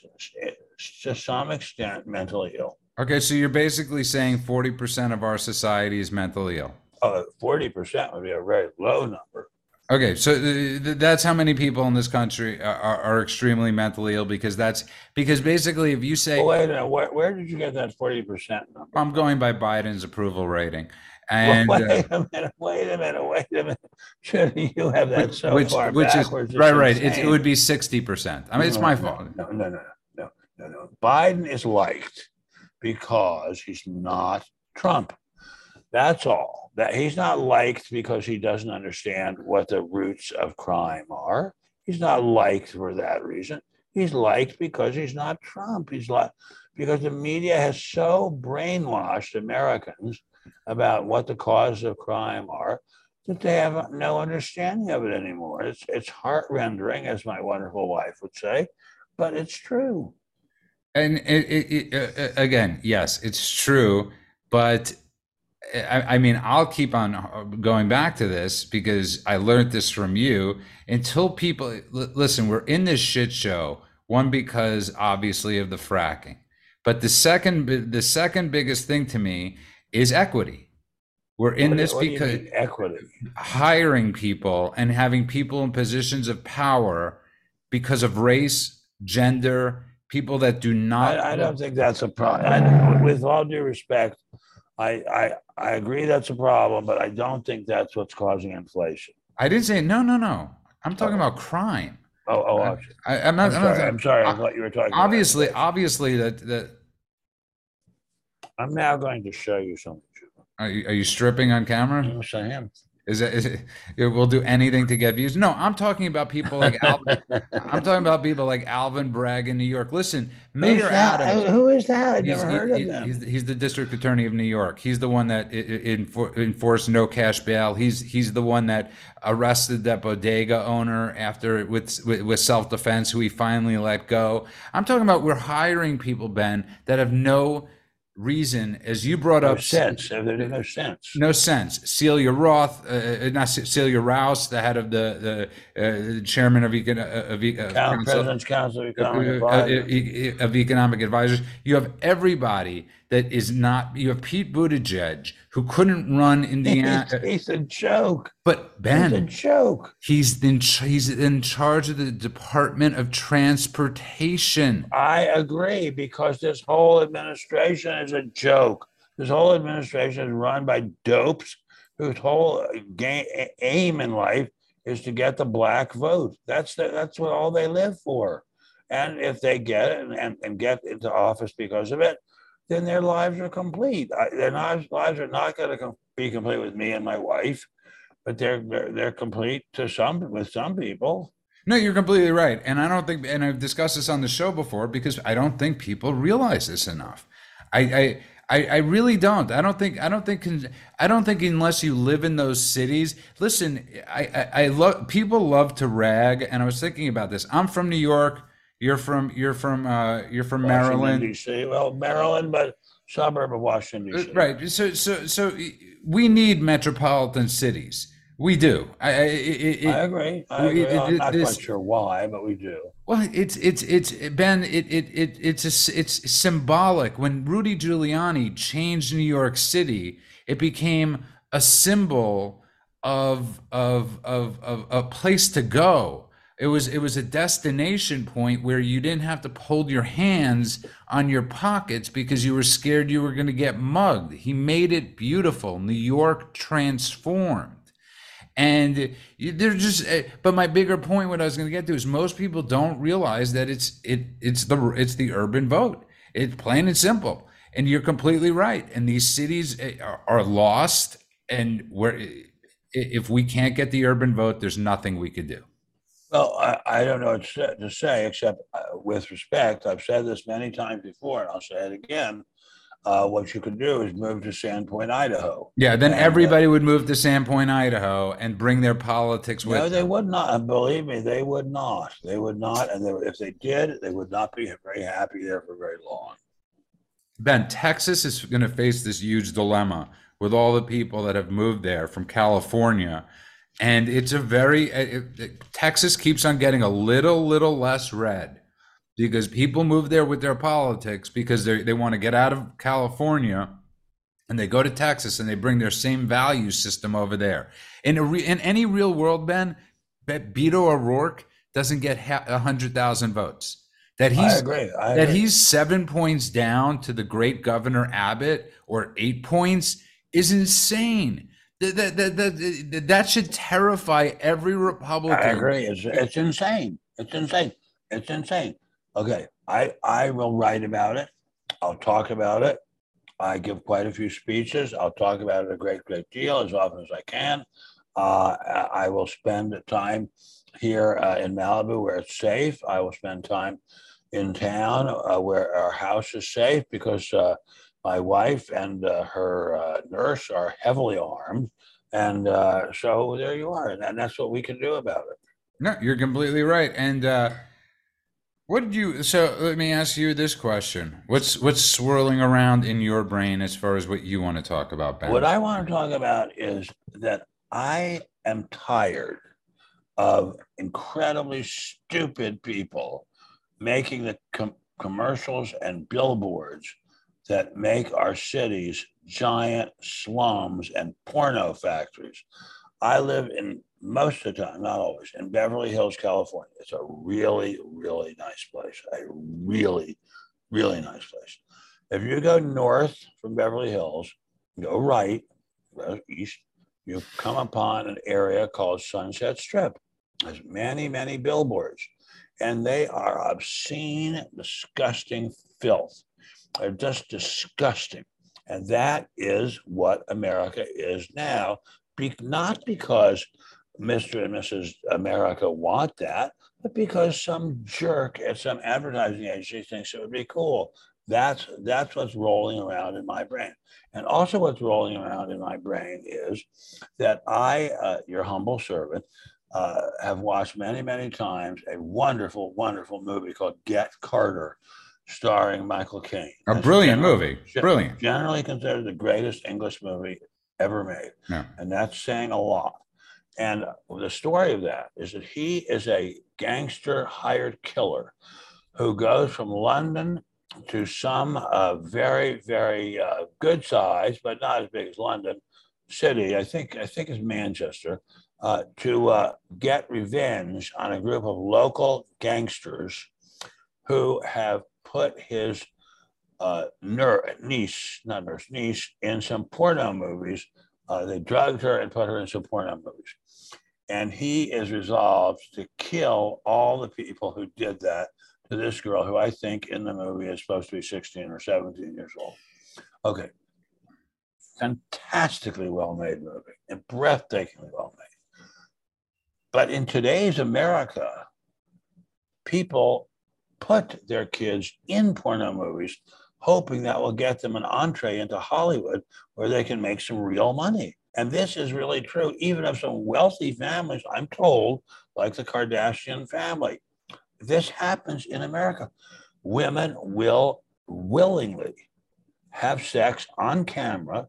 Speaker 2: to some extent mentally ill.
Speaker 1: Okay, so you're basically saying 40% of our society is mentally ill.
Speaker 2: Uh, 40% would be a very low number.
Speaker 1: Okay, so th- th- that's how many people in this country are, are, extremely mentally ill because that's because basically if you say
Speaker 2: well, wait a minute, where, where did you get that 40% number?
Speaker 1: I'm going by Biden's approval rating. And
Speaker 2: well, wait uh, a minute, wait a minute, wait a minute. Should you have that which, so
Speaker 1: which,
Speaker 2: far
Speaker 1: which
Speaker 2: backwards?
Speaker 1: Is, right, right. It, it, would be 60%. I mean, no, it's my
Speaker 2: no,
Speaker 1: fault.
Speaker 2: No, no, no, no, no, no. Biden is liked because he's not Trump. That's all. That he's not liked because he doesn't understand what the roots of crime are. He's not liked for that reason. He's liked because he's not Trump. He's like because the media has so brainwashed Americans about what the causes of crime are that they have no understanding of it anymore. It's it's heart rendering, as my wonderful wife would say, but it's true.
Speaker 1: And it, it, it, uh, again, yes, it's true, but I, I, mean, I'll keep on uh, going back to this because I learned this from you. Until people listen, we're in this shit show. One because obviously of the fracking, but the second, the second biggest thing to me is equity. We're in
Speaker 2: What-
Speaker 1: this
Speaker 2: what
Speaker 1: because
Speaker 2: equity.
Speaker 1: hiring people and having people in positions of power because of race, gender, people that do not.
Speaker 2: I, I don't think that's a problem. With all due respect, I, I, I agree that's a problem, but I don't think that's what's causing inflation.
Speaker 1: I didn't say no, no, no. I'm talking
Speaker 2: Oh.
Speaker 1: about crime.
Speaker 2: Oh, oh,
Speaker 1: I-
Speaker 2: I'm
Speaker 1: I, I'm not.
Speaker 2: I'm
Speaker 1: I'm not-
Speaker 2: sorry. I'm sorry. I thought you were talking.
Speaker 1: obviously, obviously that that.
Speaker 2: I'm now going to show you something.
Speaker 1: Are you, are you stripping on camera?
Speaker 2: Yes, I am.
Speaker 1: Is it, is it? We'll do anything to get views. No, I'm talking about people like Alvin. I'm talking about people like Alvin Bragg in New York. Listen, Mayor? Adams.
Speaker 2: Who is that? I've
Speaker 1: He's,
Speaker 2: never
Speaker 1: he-
Speaker 2: heard of
Speaker 1: he-
Speaker 2: them.
Speaker 1: he's, he's the district attorney of New York. He's the one that enforced no cash bail. He's he's the one that arrested that bodega owner after with with, with self defense, who he finally let go. I'm talking about we're hiring people, Ben, that have no reason, as you brought
Speaker 2: No
Speaker 1: up,
Speaker 2: sense. There's no sense.
Speaker 1: no sense. Celia Roth, uh, uh, not Celia Rouse, the head of the the uh, chairman of, econ- uh, of uh, council-
Speaker 2: President's Council of Economic
Speaker 1: uh, uh,
Speaker 2: Advisors.
Speaker 1: e- e- of economic advisors. You have everybody that is not. You have Pete Buttigieg who couldn't run Indiana,
Speaker 2: He's, he's a joke.
Speaker 1: but Ben,
Speaker 2: He's a joke.
Speaker 1: he's in he's in charge of the Department of Transportation.
Speaker 2: I agree because this whole administration is a joke. This whole administration is run by dopes whose whole ga- aim in life is to get the black vote. That's the, that's what all they live for. And if they get it and, and, and get into office because of it, then their lives are complete. I, their lives, are not going to com- be complete with me and my wife, but they're, they're they're complete to some with some people.
Speaker 1: No, you're completely right, and I don't think, and I've discussed this on the show before because I don't think people realize this enough. I, I, I, I really don't. I don't think. I don't think. I don't think unless you live in those cities. Listen, I, I, I love. People love to rag, and I was thinking about this. I'm from New York. You're from. You're from. Uh, you're from
Speaker 2: Washington,
Speaker 1: Maryland.
Speaker 2: D.C. Well, Maryland, but suburb of Washington, D.C.
Speaker 1: Uh, Right. So, so, so we need metropolitan cities. We do. I, I, it,
Speaker 2: I agree. I agree.
Speaker 1: It,
Speaker 2: I'm not
Speaker 1: this-
Speaker 2: quite sure why, but we do.
Speaker 1: Well, it's it's it's Ben. It it, it it's a it's symbolic. When Rudy Giuliani changed New York City, it became a symbol of of of of a place to go. It was it was a destination point where you didn't have to hold your hands on your pockets because you were scared you were going to get mugged. He made it beautiful. New York transformed. And they're just eh, but my bigger point what i was going to get to is most people don't realize that it's it it's the it's the urban vote. It's plain and simple. And you're completely right. And these cities eh, are, are lost. And where if we can't get the urban vote there's nothing we could do
Speaker 2: Well, I, I don't know what to say- except uh, with respect, I've said this many times before, and I'll say it again. Uh, what you could do is move to Sandpoint, Idaho.
Speaker 1: yeah then
Speaker 2: And, uh,
Speaker 1: everybody would move to sandpoint idaho and bring their politics with
Speaker 2: No, they
Speaker 1: them.
Speaker 2: would not. And believe me, they would not. They would not. And they, if they did, they would not be very happy there for very long.
Speaker 1: Ben, Texas is going to face this huge dilemma with all the people that have moved there from California. And it's a very, uh, it, it- Texas keeps on getting a little, little less red because people move there with their politics because they they want to get out of California and they go to Texas and they bring their same value system over there. In, a re, in any real world, Ben, Bet Beto O'Rourke doesn't get ha- 100,000 votes. That
Speaker 2: I
Speaker 1: he's
Speaker 2: agree. I
Speaker 1: that
Speaker 2: agree.
Speaker 1: he's seven points down to the great governor Abbott or eight points is insane. That, that, that, that, should terrify every Republican.
Speaker 2: I agree. It's it's insane. It's insane. It's insane. Okay, I I will write about it. I'll talk about it. I give quite a few speeches. I'll talk about it a great great deal as often as I can. Uh, I I will spend time here uh, in Malibu where it's safe. I will spend time in town uh, where our house is safe because uh, my wife and uh, her uh, nurse are heavily armed. And uh, so there you are. And that's what we can do about it.
Speaker 1: No, you're completely right. And uh, what did you? So let me ask you this question: What's what's swirling around in your brain as far as what you want to talk about, Ben?
Speaker 2: What I want to talk about is that I am tired of incredibly stupid people making the com- commercials and billboards that make our cities giant slums and porno factories. I live in most of the time, not always, in Beverly Hills, California. It's a really, really nice place. A really, really nice place. If you go north from Beverly Hills, go right, go east, you come upon an area called Sunset Strip. There's many, many billboards, and they are obscene, disgusting filth. They're just disgusting. And that is what America is now, be- not because Mr. and Mrs. America want that, but because some jerk at some advertising agency thinks it would be cool. That's that's what's rolling around in my brain. And also, what's rolling around in my brain is that I, uh, your humble servant, uh, have watched many, many times a wonderful, wonderful movie called Get Carter, starring Michael Caine.
Speaker 1: A brilliant movie. Brilliant.
Speaker 2: Generally considered the greatest English movie ever made.
Speaker 1: Yeah.
Speaker 2: And that's saying a lot. And the story of that is that he is a gangster hired killer who goes from London to some uh, very, very uh, good size, but not as big as London city. I think I think it's Manchester uh, to uh, get revenge on a group of local gangsters who have put his uh, ner- niece, not nurse, niece, in some porno movies. Uh, they drugged her and put her in some porno movies. And he is resolved to kill all the people who did that to this girl, who I think in the movie is supposed to be 16 or 17 years old. Okay. Fantastically well made movie and breathtakingly well made. But in today's America, people put their kids in porno movies, hoping that will get them an entree into Hollywood where they can make some real money. And this is really true, even of some wealthy families, I'm told, like the Kardashian family. This happens in America. Women will willingly have sex on camera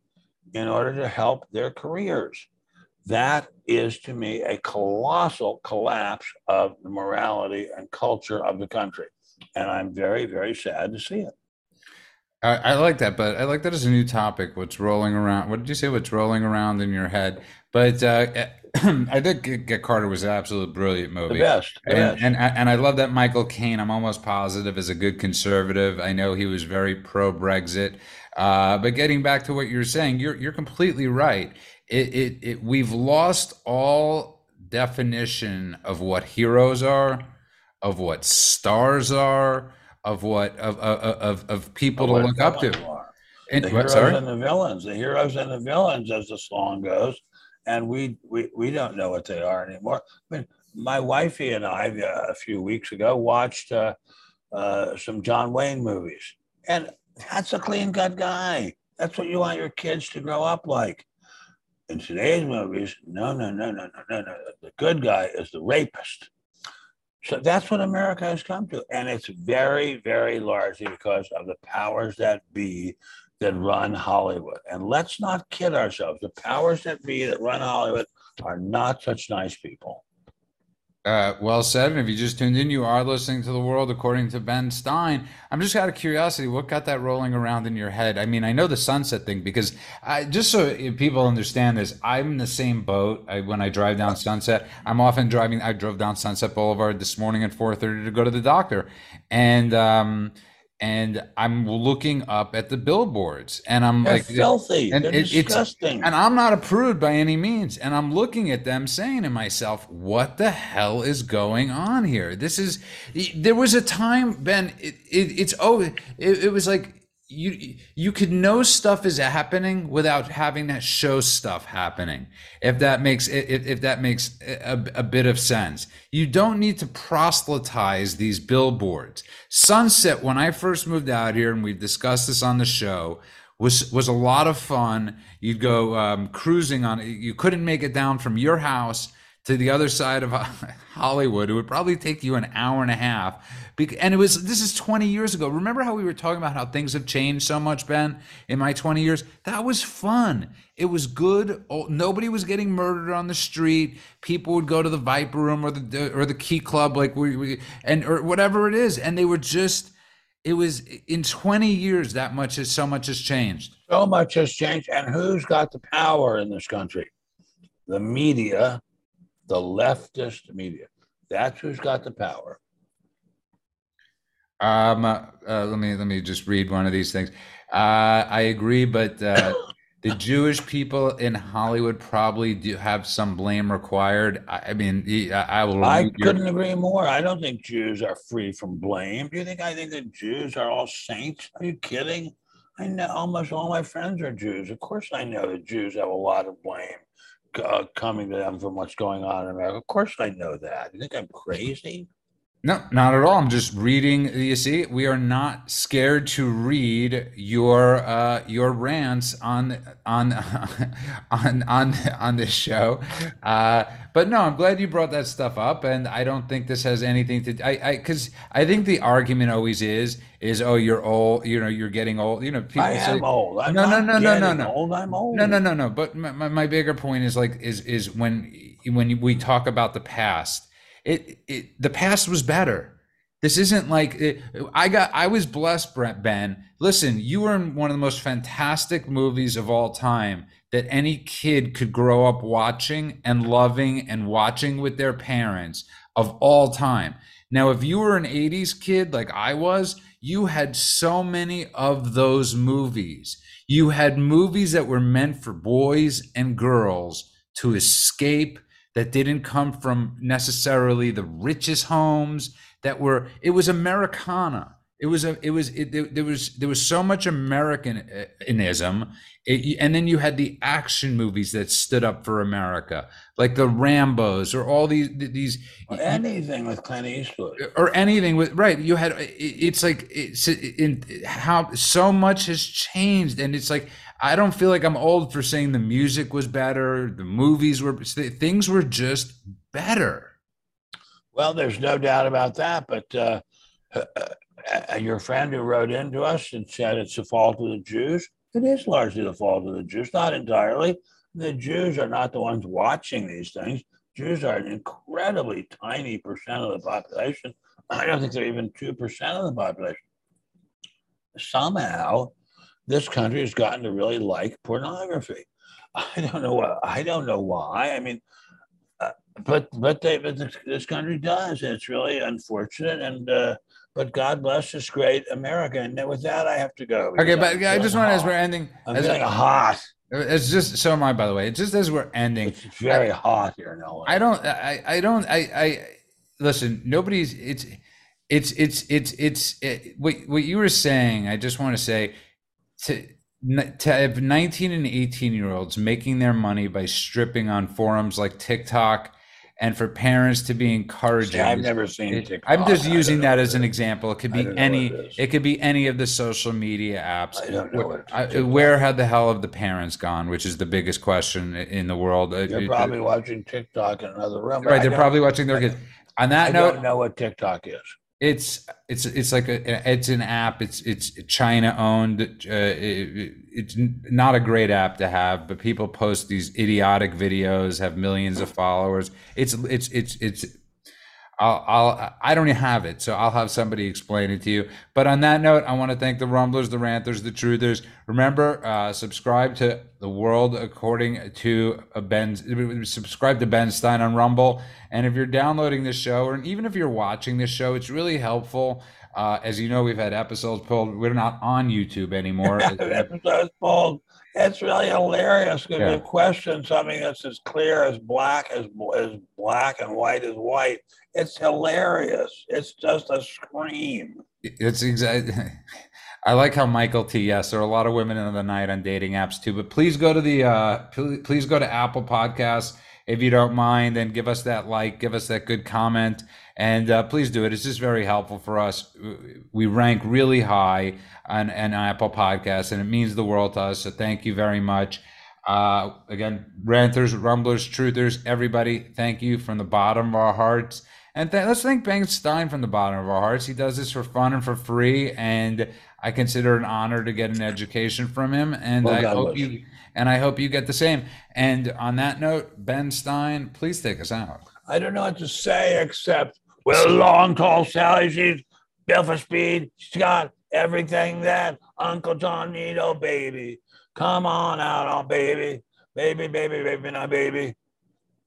Speaker 2: in order to help their careers. That is to me a colossal collapse of the morality and culture of the country. And I'm very, very sad to see it.
Speaker 1: I, I like that, but I like that as a new topic. What's rolling around? What did you say? What's rolling around in your head? But uh, I think get, Carter was an absolute brilliant
Speaker 2: The
Speaker 1: movie.
Speaker 2: best. The
Speaker 1: And,
Speaker 2: best.
Speaker 1: and and I love that Michael Caine. I'm almost positive is a good conservative. I know he was very pro Brexit. Uh, but getting back to what you're saying, you're you're completely right. It, it it we've lost all definition of what heroes are, of what stars are, of what of of of, of people to look up to.
Speaker 2: are.
Speaker 1: And
Speaker 2: the heroes
Speaker 1: sorry?
Speaker 2: and the villains, the heroes and the villains, as the song goes, and we we we don't know what they are anymore. I mean, my wifey and I uh, a few weeks ago watched uh, uh, some John Wayne movies, and that's a clean cut guy. That's what you want your kids to grow up like. In today's movies, no, no, no, no, no, no, no. The good guy is the rapist. So that's what America has come to. And it's very, very largely because of the powers that be that run Hollywood. And let's not kid ourselves. The powers that be that run Hollywood are not such nice people.
Speaker 1: Uh, well said. And if you just tuned in, you are listening to The World According to Ben Stein. I'm just out of curiosity, what got that rolling around in your head? I mean, I know the sunset thing because I, just so people understand this, I'm in the same boat. I, when I drive down Sunset, I'm often driving. I drove down Sunset Boulevard this morning at 4:30 to go to the doctor, and um, and I'm looking up at the billboards, and I'm
Speaker 2: They're
Speaker 1: like,
Speaker 2: filthy.
Speaker 1: and
Speaker 2: They're
Speaker 1: it- it's-
Speaker 2: disgusting.
Speaker 1: and I'm not a prude by any means. And I'm looking at them saying to myself, what the hell is going on here? This is, there was a time, Ben, it, it, it's, oh, it, it was like, you you could know stuff is happening without having to show stuff happening if that makes if, if that makes a, a bit of sense you don't need to proselytize these billboards sunset when i first moved out here and we've discussed this on the show was was a lot of fun. You'd go um, cruising on it. You couldn't make it down from your house to the other side of Hollywood. It would probably take you an hour and a half. And it was this is 20 years ago. Remember how we were talking about how things have changed so much, Ben? In my 20 years, that was fun. It was good. Oh, Nobody was getting murdered on the street. People would go to the Viper Room or the or the Key Club, like we, we and or whatever it is, and they were just it was in 20 years that much has so much has changed.
Speaker 2: So much has changed. And who's got the power in this country? The media, the leftist media. That's who's got the power.
Speaker 1: Um, uh, uh, let me let me just read one of these things. Uh, I agree, but uh, the Jewish people in Hollywood probably do have some blame required. I, I mean, I, I will.
Speaker 2: I couldn't agree more. I don't think Jews are free from blame. Do you think I think that Jews are all saints? Are you kidding? I know almost all my friends are Jews. Of course, I know that Jews have a lot of blame uh, coming to them from what's going on in America. Of course, I know that. You think I'm crazy?
Speaker 1: No, not at all. I'm just reading. You see, we are not scared to read your uh, your rants on on on on on this show. Uh, but no, I'm glad you brought that stuff up, and I don't think this has anything to. I I because I think the argument always is is oh you're old, you know you're getting old. You know people
Speaker 2: I
Speaker 1: say
Speaker 2: am old. I'm
Speaker 1: No, no, no, no, no, no.
Speaker 2: Old. I'm old.
Speaker 1: no no no no. But my, my, my bigger point is like is is when when we talk about the past it, it the past was better. This isn't like it, I got. I was blessed, Brent Ben. Listen, you were in one of the most fantastic movies of all time that any kid could grow up watching and loving and watching with their parents of all time. Now, if you were an '80s kid like I was, you had so many of those movies. You had movies that were meant for boys and girls to escape that didn't come from necessarily the richest homes that were it was americana it was a it was it, there, there was there was so much americanism eh, it, and then you had the action movies that stood up for america like the rambos or all these these
Speaker 2: Or anything with Clint Eastwood.
Speaker 1: Eh, or anything with right you had it- it's like it's in how so much has changed and it's like i don't feel like i'm old for saying the music was better the movies were things were just better
Speaker 2: Well, there's no doubt about that. But uh, uh, uh, your friend who wrote in to us and said it's the fault of the Jews, it is largely the fault of the Jews, not entirely. The Jews are not the ones watching these things. Jews are an incredibly tiny percent of the population. I don't think they're even 2% of the population. Somehow, this country has gotten to really like pornography. I don't know what, I don't know why. I mean, but but they but this, this country does and it's really unfortunate and uh but god bless this great america and with that i have to go.
Speaker 1: Okay but
Speaker 2: I'm
Speaker 1: just want to as we're ending
Speaker 2: i'm
Speaker 1: as-
Speaker 2: feeling hot.
Speaker 1: It's just so am i by the way. It's just as we're ending
Speaker 2: it's very hot here no
Speaker 1: I don't I I don't I I listen nobody's it's it's it's it's it's it, what what you were saying I just want to say to to have 19 and 18 year olds making their money by stripping on forums like TikTok and for parents to be encouraging
Speaker 2: See, i've never seen
Speaker 1: it-
Speaker 2: TikTok.
Speaker 1: I'm just using that as an example. It could be any.
Speaker 2: it.
Speaker 1: It could be any of the social media apps.
Speaker 2: I don't know what
Speaker 1: I- where had the hell have the parents gone? Which is the biggest question in the world.
Speaker 2: They're
Speaker 1: it-
Speaker 2: probably watching tiktok in another room
Speaker 1: right.
Speaker 2: I
Speaker 1: They're probably watching their kids. On
Speaker 2: i
Speaker 1: that
Speaker 2: don't
Speaker 1: note,
Speaker 2: know what tiktok is
Speaker 1: it's it's it's like a it's an app. It's it's China owned. Uh, it, it's not a great app to have, but people post these idiotic videos, have millions of followers. It's it's it's it's. I'll, I'll I don't have it, so I'll have somebody explain it to you. But on that note, I want to thank the Rumblers, the Ranters, the Truthers. Remember, uh, subscribe to the World According to Ben. Subscribe to Ben Stein on Rumble, and if you're downloading this show, or even if you're watching this show, it's really helpful. Uh, as you know, we've had episodes pulled. We're not on YouTube anymore.
Speaker 2: episodes pulled. It's really hilarious because
Speaker 1: Yeah.
Speaker 2: you question something that's as clear as black as as black and white as white. It's hilarious. It's just a scream.
Speaker 1: It's exactly. I like how Michael T. Yes, there are a lot of women in the night on dating apps too. But please go to the uh, please go to Apple Podcasts if you don't mind, and give us that like, give us that good comment, and uh, please do it. It's just very helpful for us. We rank really high on, on Apple Podcasts, and it means the world to us. So thank you very much. Uh, again, ranters, rumblers, truthers, everybody, thank you from the bottom of our hearts. And th- let's thank Ben Stein from the bottom of our hearts. He does this for fun and for free, and I consider it an honor to get an education from him. And
Speaker 2: Well,
Speaker 1: I
Speaker 2: God
Speaker 1: hope you and I hope you get the same. And on that note, Ben Stein, please take us out.
Speaker 2: I don't know what to say except, well, long, tall Sally, she's built for speed. She's got everything that Uncle John need, oh baby. Come on out, oh baby. Baby, baby, baby, now baby.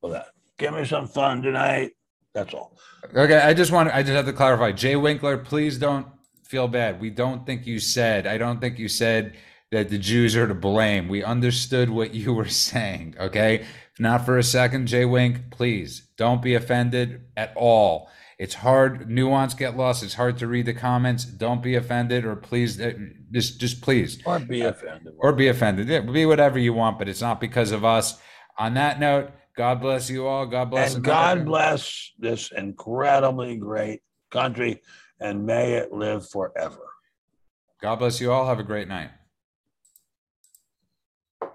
Speaker 2: Well, that. Give me some fun tonight. That's all.
Speaker 1: Okay, I just want I just have to clarify. Jay Winkler, please don't feel bad. We don't think you said. I don't think you said that the Jews are to blame. We understood what you were saying. Okay, not for a second, Jay Wink. Please don't be offended at all. It's hard. Nuance get lost. It's hard to read the comments. Don't be offended, or please, uh, just just please,
Speaker 2: Or be offended.
Speaker 1: or be offended. Yeah, be whatever you want, but it's not because of us. On that note, God bless you all. God bless
Speaker 2: and
Speaker 1: America.
Speaker 2: God bless this incredibly great country and may it live forever.
Speaker 1: God bless you all. Have a great night.